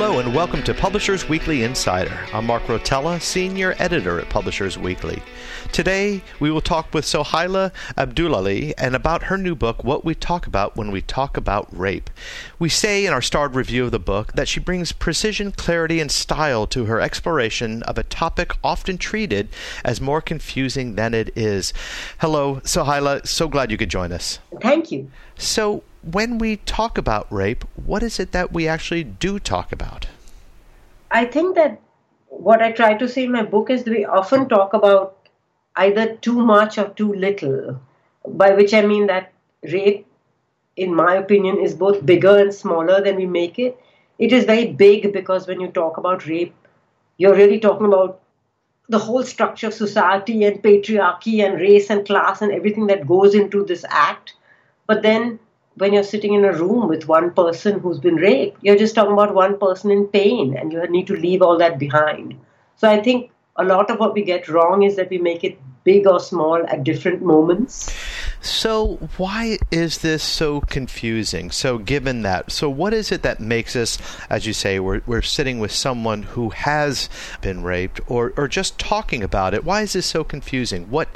Hello and welcome to Publishers Weekly Insider. I'm Mark Rotella, Senior Editor at Publishers Weekly. Today we will talk with Sohaila Abdulali and about her new book, What We Talk About When We Talk About Rape. We say in our starred review of the book that she brings precision, clarity, and style to her exploration of a topic often treated as more confusing than it is. Hello, Sohaila. So glad you could join us. Thank you. So, when we talk about rape, what is it that we actually do talk about? I think that what I try to say in my book is that we often talk about either too much or too little, by which I mean that rape, in my opinion, is both bigger and smaller than we make it. It is very big because when you talk about rape, you're really talking about the whole structure of society and patriarchy and race and class and everything that goes into this act. But then when you're sitting in a room with one person who's been raped, you're just talking about one person in pain and you need to leave all that behind. So I think a lot of what we get wrong is that we make it big or small at different moments. So, why is this so confusing? So, given that, so what is it that makes us, as you say, we're, we're sitting with someone who has been raped or, or just talking about it? Why is this so confusing? What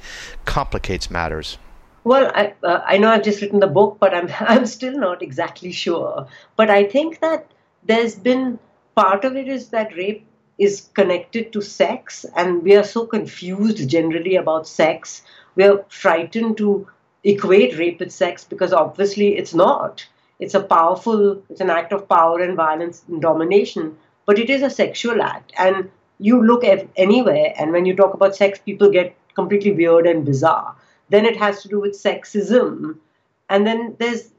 complicates matters? Well, I, uh, I know I've just written the book, but I'm I'm still not exactly sure. But I think that there's been part of it is that rape is connected to sex, and we are so confused generally about sex. We are frightened to equate rape with sex because obviously it's not. It's a powerful, it's an act of power and violence and domination, but it is a sexual act. And you look at anywhere, and when you talk about sex, people get completely weird and bizarre. Then it has to do with sexism. And then there's,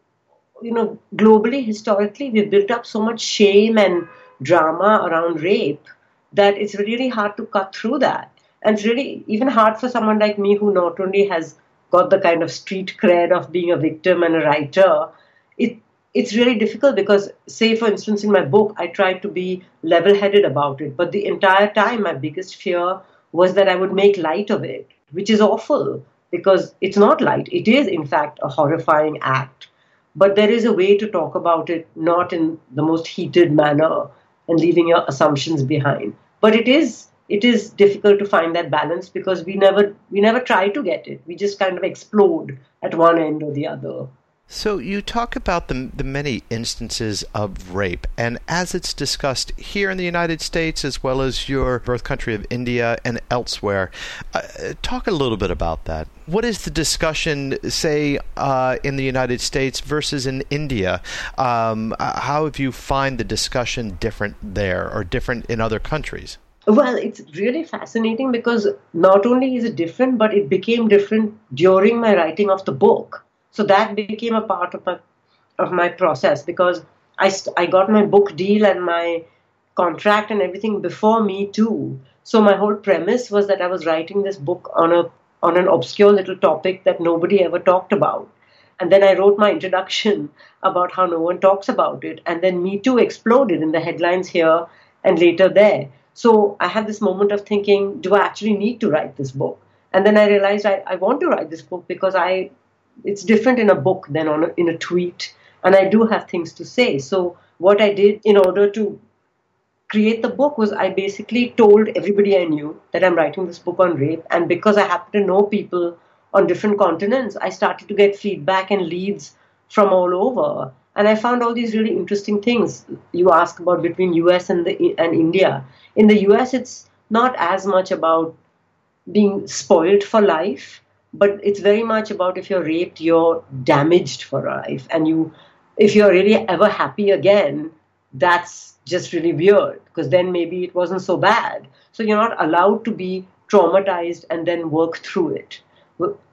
you know, globally, historically, we've built up so much shame and drama around rape that it's really hard to cut through that. And it's really even hard for someone like me who not only has got the kind of street cred of being a victim and a writer, it it's really difficult because, say, for instance, in my book, I tried to be level headed about it. But the entire time, my biggest fear was that I would make light of it, which is awful because it's not light. It is, in fact, a horrifying act. But there is a way to talk about it, not in the most heated manner and leaving your assumptions behind. But it is it is difficult to find that balance because we never we never try to get it. We just kind of explode at one end or the other. So you talk about the, the many instances of rape, and as it's discussed here in the United States as well as your birth country of India and elsewhere, uh, talk a little bit about that. What is the discussion, say, uh, in the United States versus in India? Um, how have you find the discussion different there or different in other countries? Well, it's really fascinating because not only is it different, but it became different during my writing of the book so that became a part of my of my process because I st- I got my book deal and my contract and everything before me too. So my whole premise was that I was writing this book on a on an obscure little topic that nobody ever talked about. And then I wrote my introduction about how no one talks about it. And then Me Too exploded in the headlines here and later there. So I had this moment of thinking, do I actually need to write this book? And then I realized I, I want to write this book because I it's different in a book than on a, in a tweet. And i do have things to say. So what i did in order to create the book was i basically told everybody i knew that i'm writing this book on rape. And because i happen to know people on different continents i started to get feedback and leads from all over. And i found all these really interesting things. You ask about between us and the and india. In the us it's not as much about being spoiled for life but it's very much about if you're raped, you're damaged for life, and you, if you're really ever happy again, that's just really weird because then maybe it wasn't so bad. So you're not allowed to be traumatized and then work through it,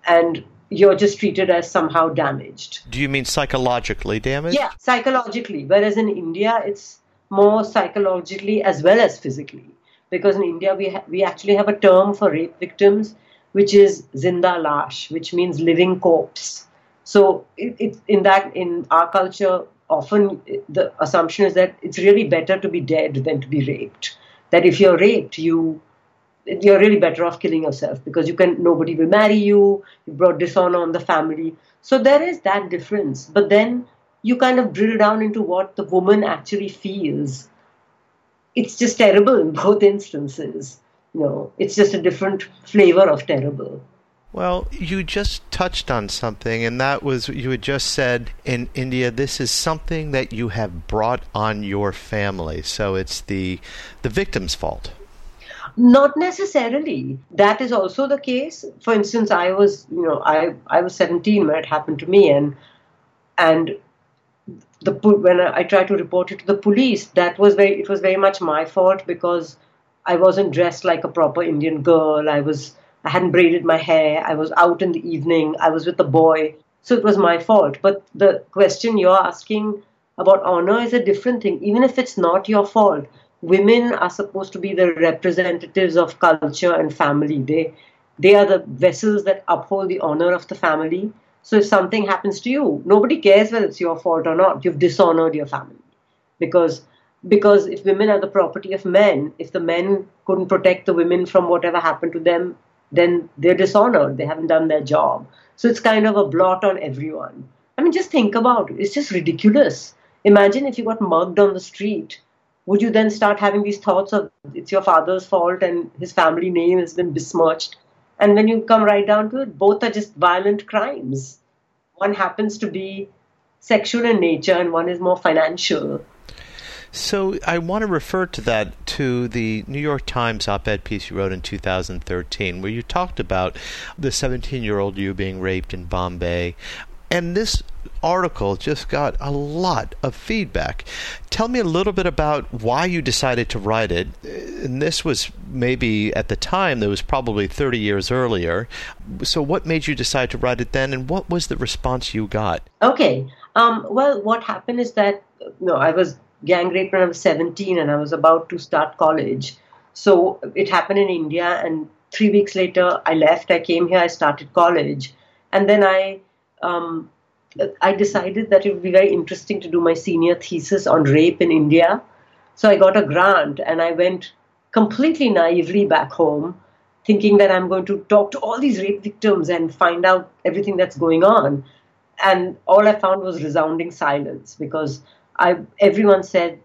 and you're just treated as somehow damaged. Do you mean psychologically damaged? Yeah, psychologically. Whereas in India, it's more psychologically as well as physically. Because in India, we ha- we actually have a term for rape victims which is zinda lash, which means living corpse. So it, it, in that in our culture, often the assumption is that it's really better to be dead than to be raped. That if you're raped, you you're really better off killing yourself because you can nobody will marry you. You brought dishonor on the family. So there is that difference. But then you kind of drill down into what the woman actually feels it's just terrible in both instances. Know, it's just a different flavor of terrible. Well, you just touched on something, and that was you had just said in India, this is something that you have brought on your family. So it's the the victim's fault. Not necessarily. That is also the case. For instance, I was, you know, I I was 17 when it happened to me, and and the when I tried to report it to the police, that was very it was very much my fault because I wasn't dressed like a proper Indian girl. I was I hadn't braided my hair. I was out in the evening. I was with a boy. So it was my fault. But the question you're asking about honor is a different thing. Even if it's not your fault, women are supposed to be the representatives of culture and family. They they are the vessels that uphold the honor of the family. So if something happens to you, nobody cares whether it's your fault or not. You've dishonored your family. Because because if women are the property of men, if the men couldn't protect the women from whatever happened to them, then they're dishonored. They haven't done their job. So it's kind of a blot on everyone. I mean, just think about it. It's just ridiculous. Imagine if you got mugged on the street. Would you then start having these thoughts of it's your father's fault and his family name has been besmirched? And when you come right down to it, both are just violent crimes. One happens to be sexual in nature and one is more financial. So I want to refer to that to the New York Times op-ed piece you wrote in 2013, where you talked about the 17-year-old you being raped in Bombay. And this article just got a lot of feedback. Tell me a little bit about why you decided to write it. And this was maybe at the time, that was probably 30 years earlier. So, what made you decide to write it then, and what was the response you got? Okay. Um, well, what happened is that you know, I was gang rape when I was 17 and I was about to start college. So it happened in India, and three weeks later, I left. I came here, I started college. And then I, um, I decided that it would be very interesting to do my senior thesis on rape in India. So I got a grant and I went completely naively back home, thinking that I'm going to talk to all these rape victims and find out everything that's going on. And all I found was resounding silence because I, everyone said,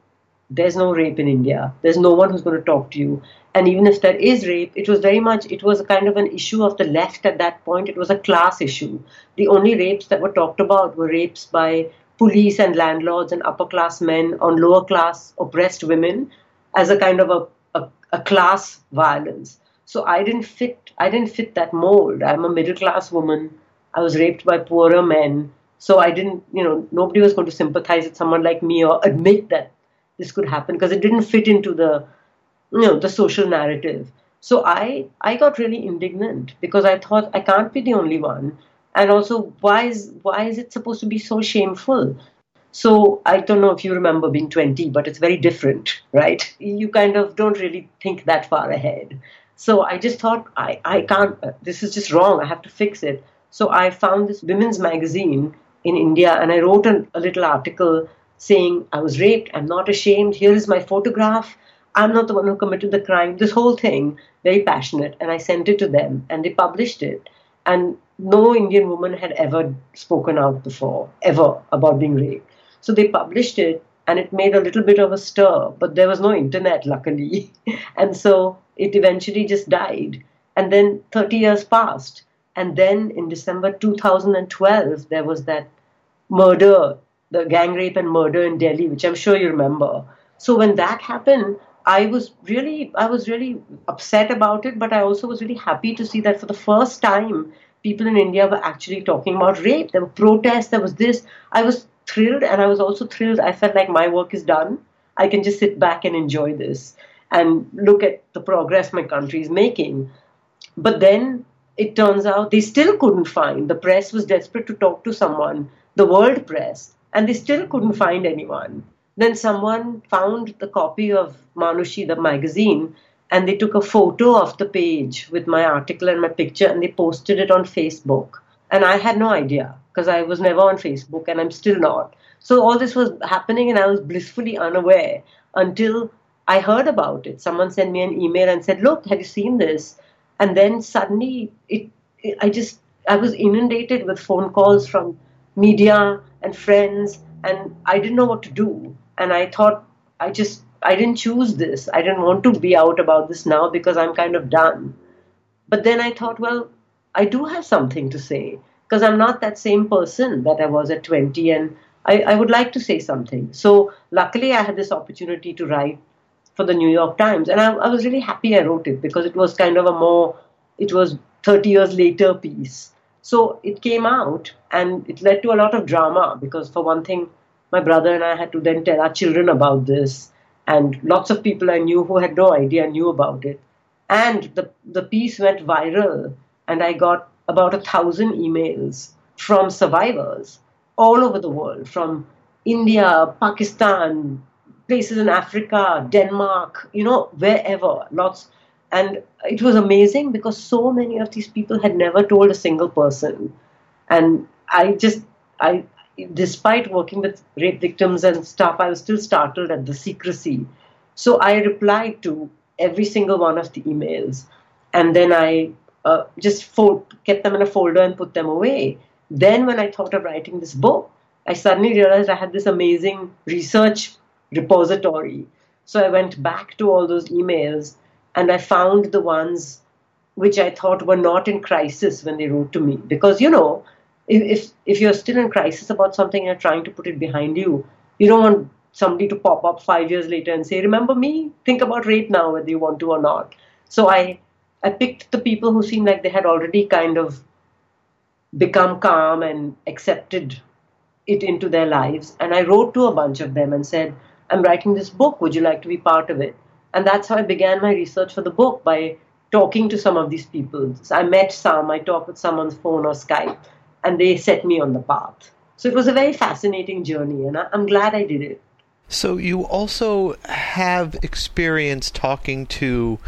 there's no rape in India. There's no one who's going to talk to you. And even if there is rape, it was very much, it was a kind of an issue of the left at that point. It was a class issue. The only rapes that were talked about were rapes by police and landlords and upper class men on lower class oppressed women as a kind of a, a, a class violence. So I didn't fit, I didn't fit that mold. I'm a middle class woman. I was raped by poorer men so I didn't, you know, nobody was going to sympathize with someone like me or admit that this could happen because it didn't fit into the, you know, the social narrative. So I, I got really indignant because I thought I can't be the only one. And also, why is why is it supposed to be so shameful? So I don't know if you remember being 20, but it's very different, right? You kind of don't really think that far ahead. So I just thought, I, I can't, uh, this is just wrong. I have to fix it. So I found this women's magazine in India, and I wrote a, a little article saying I was raped. I'm not ashamed. Here is my photograph. I'm not the one who committed the crime. This whole thing, very passionate, and I sent it to them, and they published it. And no Indian woman had ever spoken out before, ever, about being raped. So they published it, and it made a little bit of a stir, but there was no internet, luckily. and so it eventually just died. And then 30 years passed. And then in December 2012, there was that murder, the gang rape and murder in Delhi, which I'm sure you remember. So when that happened, I was really, I was really upset about it, but I also was really happy to see that for the first time, people in India were actually talking about rape. There were protests. There was this. I was thrilled, and I was also thrilled. I felt like my work is done. I can just sit back and enjoy this and look at the progress my country is making. But then it turns out they still couldn't find. The press was desperate to talk to someone the world press, and they still couldn't find anyone. Then someone found the copy of Manushi, the magazine, and they took a photo of the page with my article and my picture and they posted it on Facebook. And I had no idea because I was never on Facebook and I'm still not. So all this was happening and I was blissfully unaware until I heard about it. Someone sent me an email and said, Look, have you seen this? And then suddenly it, it I just I was inundated with phone calls from media and friends, and I didn't know what to do. And I thought, I just I didn't choose this. I didn't want to be out about this now because I'm kind of done. But then I thought, well, I do have something to say because I'm not that same person that I was at 20 and I, I would like to say something. So luckily I had this opportunity to write for the New York Times and I, I was really happy I wrote it because it was kind of a more, it was 30 years later piece. So it came out and it led to a lot of drama because for one thing, my brother and I had to then tell our children about this and lots of people I knew who had no idea knew about it. And the, the piece went viral, and I got about a thousand emails from survivors all over the world, from India, Pakistan, places in Africa, Denmark, you know, wherever, lots. And it was amazing because so many of these people had never told a single person. And I just, I, despite working with rape victims and stuff, I was still startled at the secrecy. So I replied to every single one of the emails, and then I uh, just fold, kept them in a folder and put them away. Then, when I thought of writing this book, I suddenly realized I had this amazing research repository. So I went back to all those emails and I found the ones which I thought were not in crisis when they wrote to me. Because, you know, if if you're still in crisis about something and trying to put it behind you, you don't want somebody to pop up five years later and say, "Remember me? Think about rape now, whether you want to or not." So I I picked the people who seemed like they had already kind of become calm and accepted it into their lives, and I wrote to a bunch of them and said, "I'm writing this book. Would you like to be part of it?" And that's how I began my research for the book by talking to some of these people. So I met some, I talked with some on phone or Skype and they set me on the path. So it was a very fascinating journey, and I, am glad I did it. So you also have experience talking to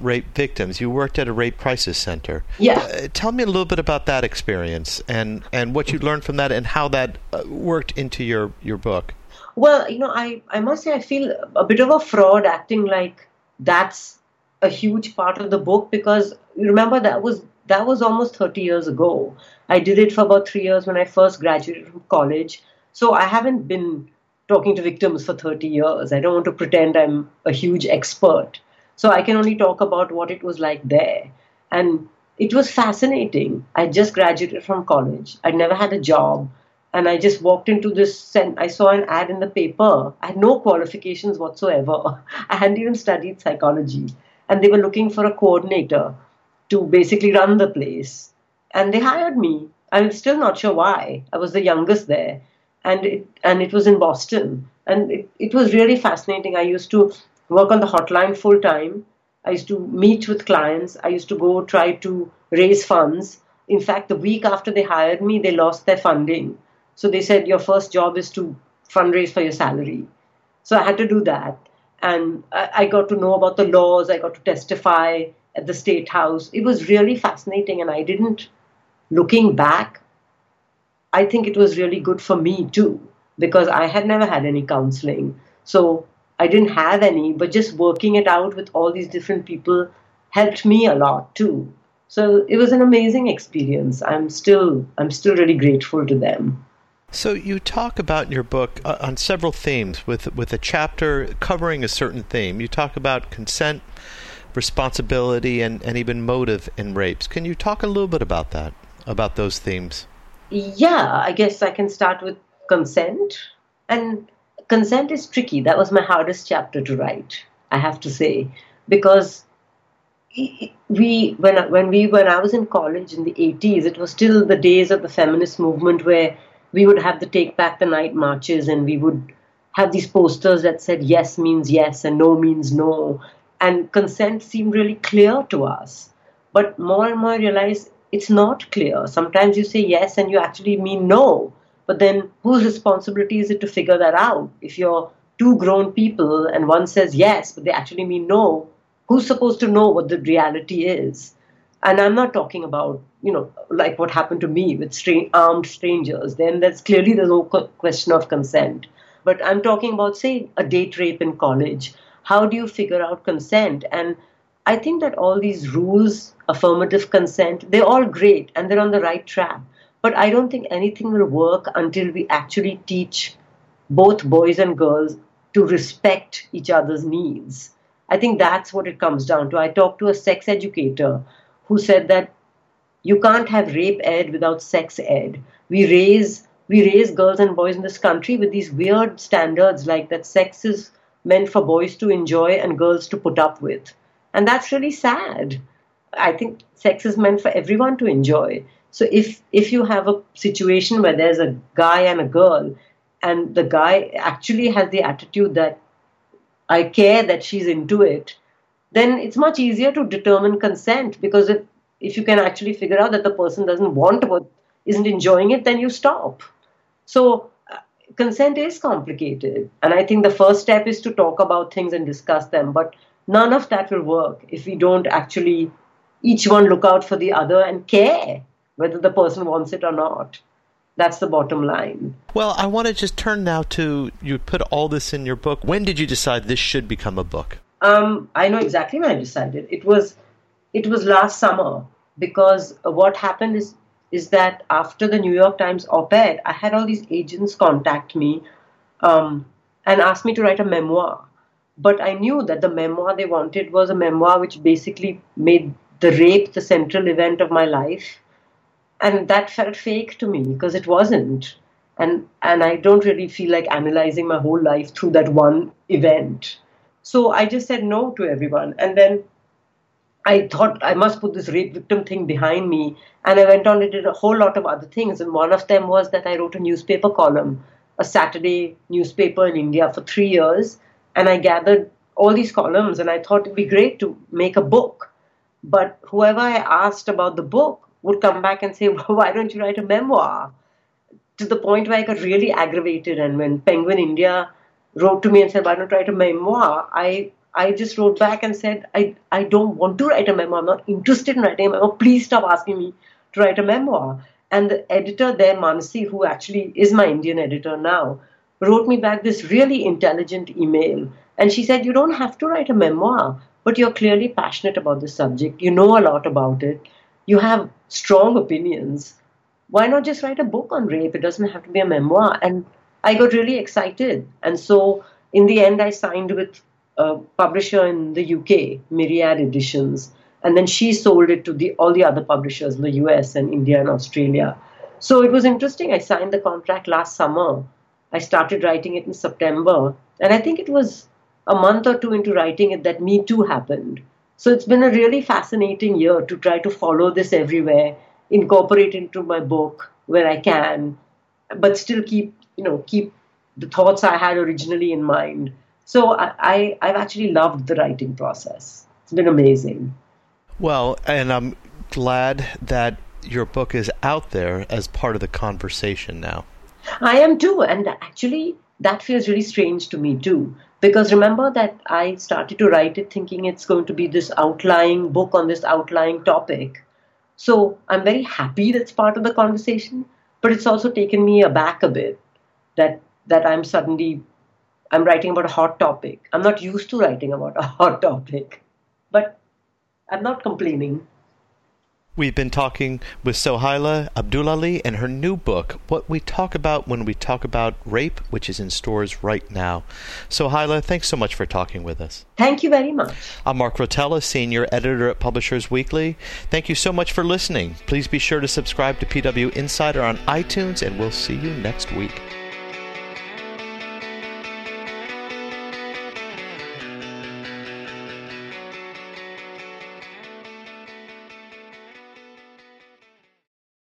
rape victims. You worked at a rape crisis center. Yeah. Uh, tell me a little bit about that experience and, and what you learned from that and how that uh, worked into your, your book. Well, you know, I, I must say I feel a bit of a fraud acting like that's a huge part of the book because you remember that was that was almost 30 years ago. I did it for about three years when I first graduated from college. So I haven't been talking to victims for 30 years. I don't want to pretend I'm a huge expert. So I can only talk about what it was like there. And it was fascinating. I just graduated from college. I'd never had a job. And I just walked into this, and I saw an ad in the paper. I had no qualifications whatsoever. I hadn't even studied psychology. And they were looking for a coordinator to basically run the place. And they hired me. I'm still not sure why. I was the youngest there. And it, and it was in Boston. And it, it was really fascinating. I used to work on the hotline full time. I used to meet with clients. I used to go try to raise funds. In fact, the week after they hired me, they lost their funding. So they said, Your first job is to fundraise for your salary. So I had to do that. And I, I got to know about the laws, I got to testify at the State House. It was really fascinating, and I didn't, looking back, I think it was really good for me too, because I had never had any counseling. So I didn't have any, but just working it out with all these different people helped me a lot too. So it was an amazing experience. I'm still I'm still really grateful to them. So you talk about in your book uh, on several themes with with a chapter covering a certain theme. You talk about consent, responsibility, and, and even motive in rapes. Can you talk a little bit about that, about those themes? Yeah, I guess I can start with consent. And consent is tricky. That was my hardest chapter to write, I have to say, because we when when we when I was in college in the 80s, it was still the days of the feminist movement where we would have the take back the night marches and we would have these posters that said yes means yes and no means no and consent seemed really clear to us. But more and more I realize it's not clear. Sometimes you say yes and you actually mean no. But then whose responsibility is it to figure that out? If you're two grown people and one says yes, but they actually mean no, who's supposed to know what the reality is? And I'm not talking about, you know, like what happened to me with stra- armed strangers. Then that's clearly there's no question of consent. But I'm talking about, say, a date rape in college how do you figure out consent? And I think that all these rules, affirmative consent, they're all great and they're on the right track. But I don't think anything will work until we actually teach both boys and girls to respect each other's needs. I think that's what it comes down to. I talked to a sex educator who said that you can't have rape ed without sex ed. We raise we raise girls and boys in this country with these weird standards like that sex is meant for boys to enjoy and girls to put up with. And that's really sad. I think sex is meant for everyone to enjoy. So if if you have a situation where there's a guy and a girl and the guy actually has the attitude that I care that she's into it, then it's much easier to determine consent because if, if you can actually figure out that the person doesn't want or isn't enjoying it, then you stop. So uh, consent is complicated. And I think the first step is to talk about things and discuss them. But none of that will work if we don't actually each one look out for the other and care whether the person wants it or not. That's the bottom line. Well, I want to just turn now to you put all this in your book. When did you decide this should become a book? Um, I know exactly when I decided. It was it was last summer because what happened is is that after the New York Times op-ed, I had all these agents contact me um, and ask me to write a memoir. But I knew that the memoir they wanted was a memoir which basically made the rape the central event of my life and that felt fake to me because it wasn't and and i don't really feel like analyzing my whole life through that one event so i just said no to everyone. And then i thought i must put this rape victim thing behind me. And i went on and did a whole lot of other things. And one of them was that i wrote a newspaper column a saturday newspaper in india for 3 years. And i gathered all these columns. And i thought it'd be great to make a book. But whoever i asked about the book would come back and say, well, why don't you write a memoir? To the point where I got really aggravated. And when Penguin India wrote to me and said, why don't write a memoir? I, I just wrote back and said, I, I don't want to write a memoir. I'm not interested in writing a memoir. Please stop asking me to write a memoir. And the editor there, Manasi, who actually is my Indian editor now, wrote me back this really intelligent email. And she said, You don't have to write a memoir, but you're clearly passionate about the subject. You know a lot about it you have strong opinions. Why not just write a book on rape? It doesn't have to be a memoir. And I got really excited. And so in the end, I signed with a publisher in the UK, Myriad Editions. And then she sold it to the, all the other publishers in the US and India and Australia. So it was interesting. I signed the contract last summer. I started writing it in September. And I think it was a month or two into writing it that Me Too happened. So it's been a really fascinating year to try to follow this everywhere, incorporate into my book where I can, but still keep, you know, keep the thoughts I had originally in mind. So I, I I've actually loved the writing process. It's been amazing. Well, and I'm glad that your book is out there as part of the conversation now. I am too, and actually that feels really strange to me too because remember that I started to write it thinking it's going to be this outlying book on this outlying topic. So I'm very happy that's part of the conversation, but it's also taken me aback a bit that that I'm suddenly I'm writing about a hot topic. I'm not used to writing about a hot topic, but I'm not complaining. We've been talking with Sohaila Abdulali and her new book, What We Talk About When We Talk About Rape, which is in stores right now. Sohaila, thanks so much for talking with us. Thank you very much. I'm Mark Rotella, Senior Editor at Publishers Weekly. Thank you so much for listening. Please be sure to subscribe to PW Insider on iTunes, and we'll see you next week.